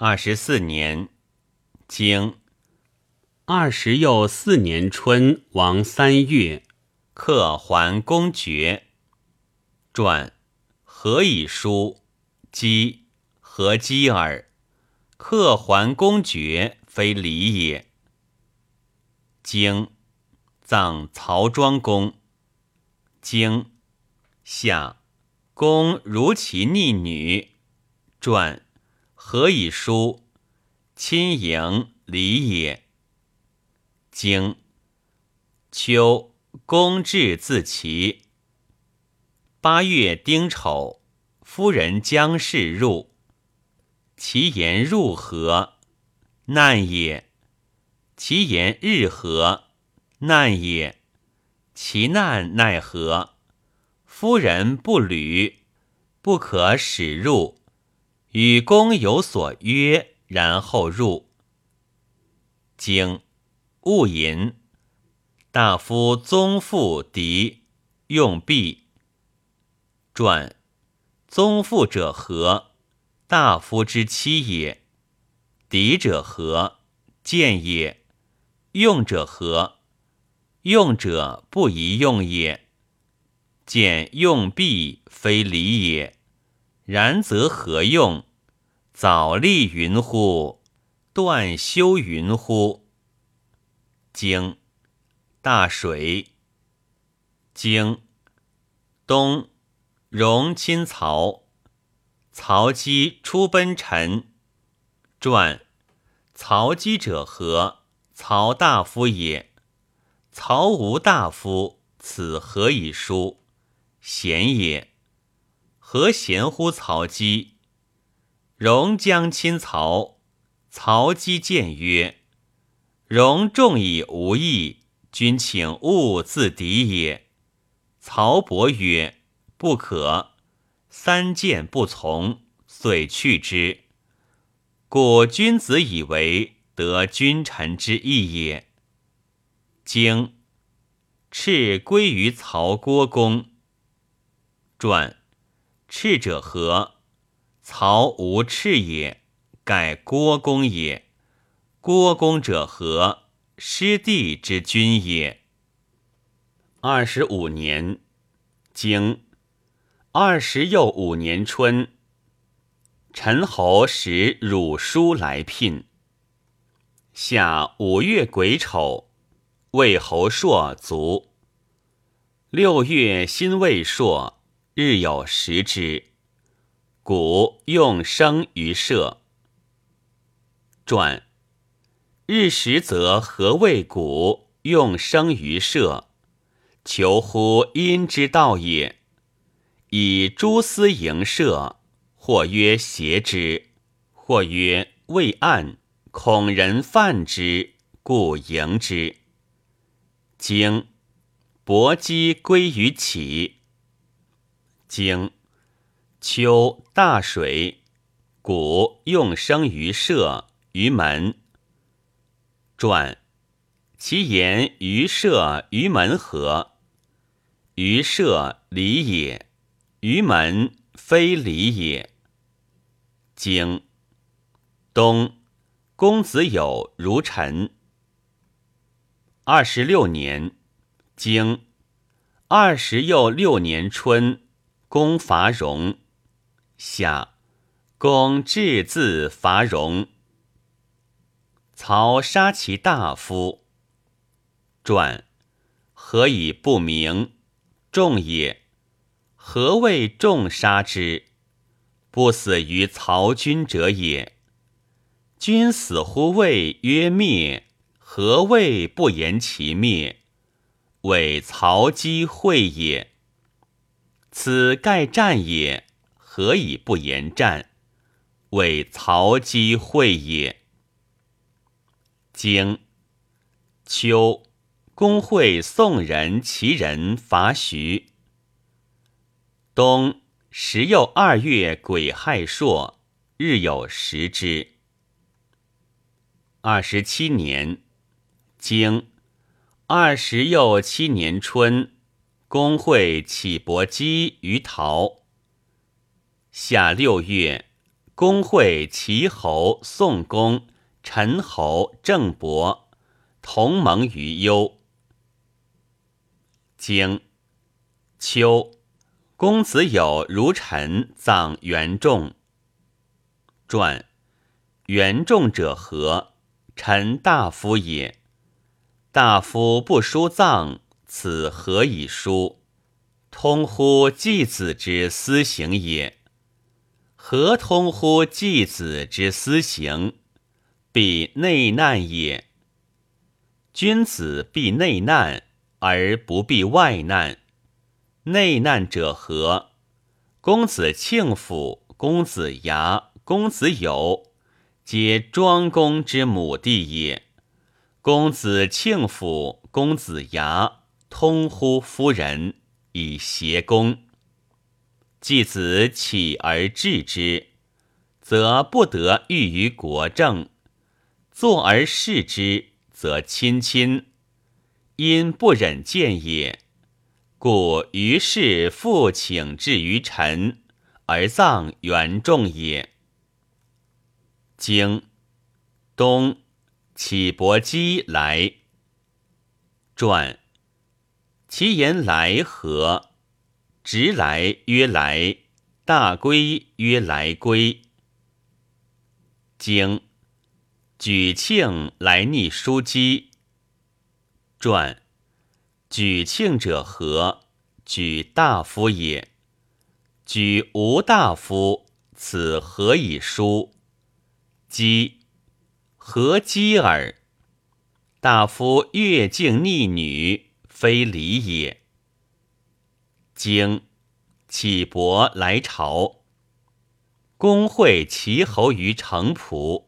二十四年，经二十又四年春，王三月，克还公爵。传何以书？姬何姬耳？克还公爵，非礼也。经葬曹庄公。经夏，公如其逆女。传何以书？亲迎礼也。经秋，公至自齐。八月丁丑，夫人将氏入。其言入何？难也。其言日何？难也。其难奈何？夫人不履，不可使入。与公有所约，然后入。经勿淫。大夫宗父敌用币。传宗父者何？大夫之妻也。敌者何？见也。用者何？用者不宜用也。见用币非礼也。然则何用？早立云乎？断休云乎？经大水。经东。荣亲曹，曹姬出奔陈。传曹姬者何？曹大夫也。曹无大夫，此何以书？贤也。何贤乎曹姬？荣将亲曹，曹姬见曰：“荣重以无义，君请勿自敌也。”曹伯曰。不可，三谏不从，遂去之。故君子以为得君臣之义也。经赤归于曹郭公。传赤者何？曹无赤也，盖郭公也。郭公者何？师弟之君也。二十五年，经。二十又五年春，陈侯使汝书来聘。夏五月癸丑，魏侯朔卒。六月辛未朔，日有食之。谷用生于社。传日食则何谓谷用生于社？求乎阴之道也。以蛛丝营射，或曰邪之，或曰未暗，恐人犯之，故迎之。经伯姬归于起。经秋大水，谷用生于社于门。传其言于社于门何？于社礼也。于门非礼也。经冬，公子有如臣。二十六年，经二十又六年春，公伐戎。夏，公至自伐戎。曹杀其大夫。传何以不明？众也。何谓众杀之？不死于曹军者也。君死乎魏曰灭，何谓不言其灭？谓曹姬会也。此盖战也，何以不言战？谓曹姬会也。经秋，公会宋人、齐人伐徐。冬十又二月癸亥朔，日有食之。二十七年，经二十又七年春，公会启伯姬于陶。夏六月，公会齐侯、宋公、陈侯、郑伯同盟于幽。经秋，公子有如臣葬元仲。传元仲者何？臣大夫也。大夫不书葬，此何以书？通乎继子之私行也。何通乎继子之私行？必内难也。君子必内难而不必外难。内难者何？公子庆府、公子牙、公子友，皆庄公之母弟也。公子庆府、公子牙通乎夫人，以协公。继子起而治之，则不得欲于国政；坐而视之，则亲亲。因不忍见也，故于是复请至于臣，而葬元仲也。经东。启伯姬来传，其言来何？直来曰来，大归曰来归。经举庆来逆叔姬传，举庆者何？举大夫也。举无大夫，此何以书？姬。何讥耳？大夫越境逆女，非礼也。经启伯来朝，公会齐侯于城濮。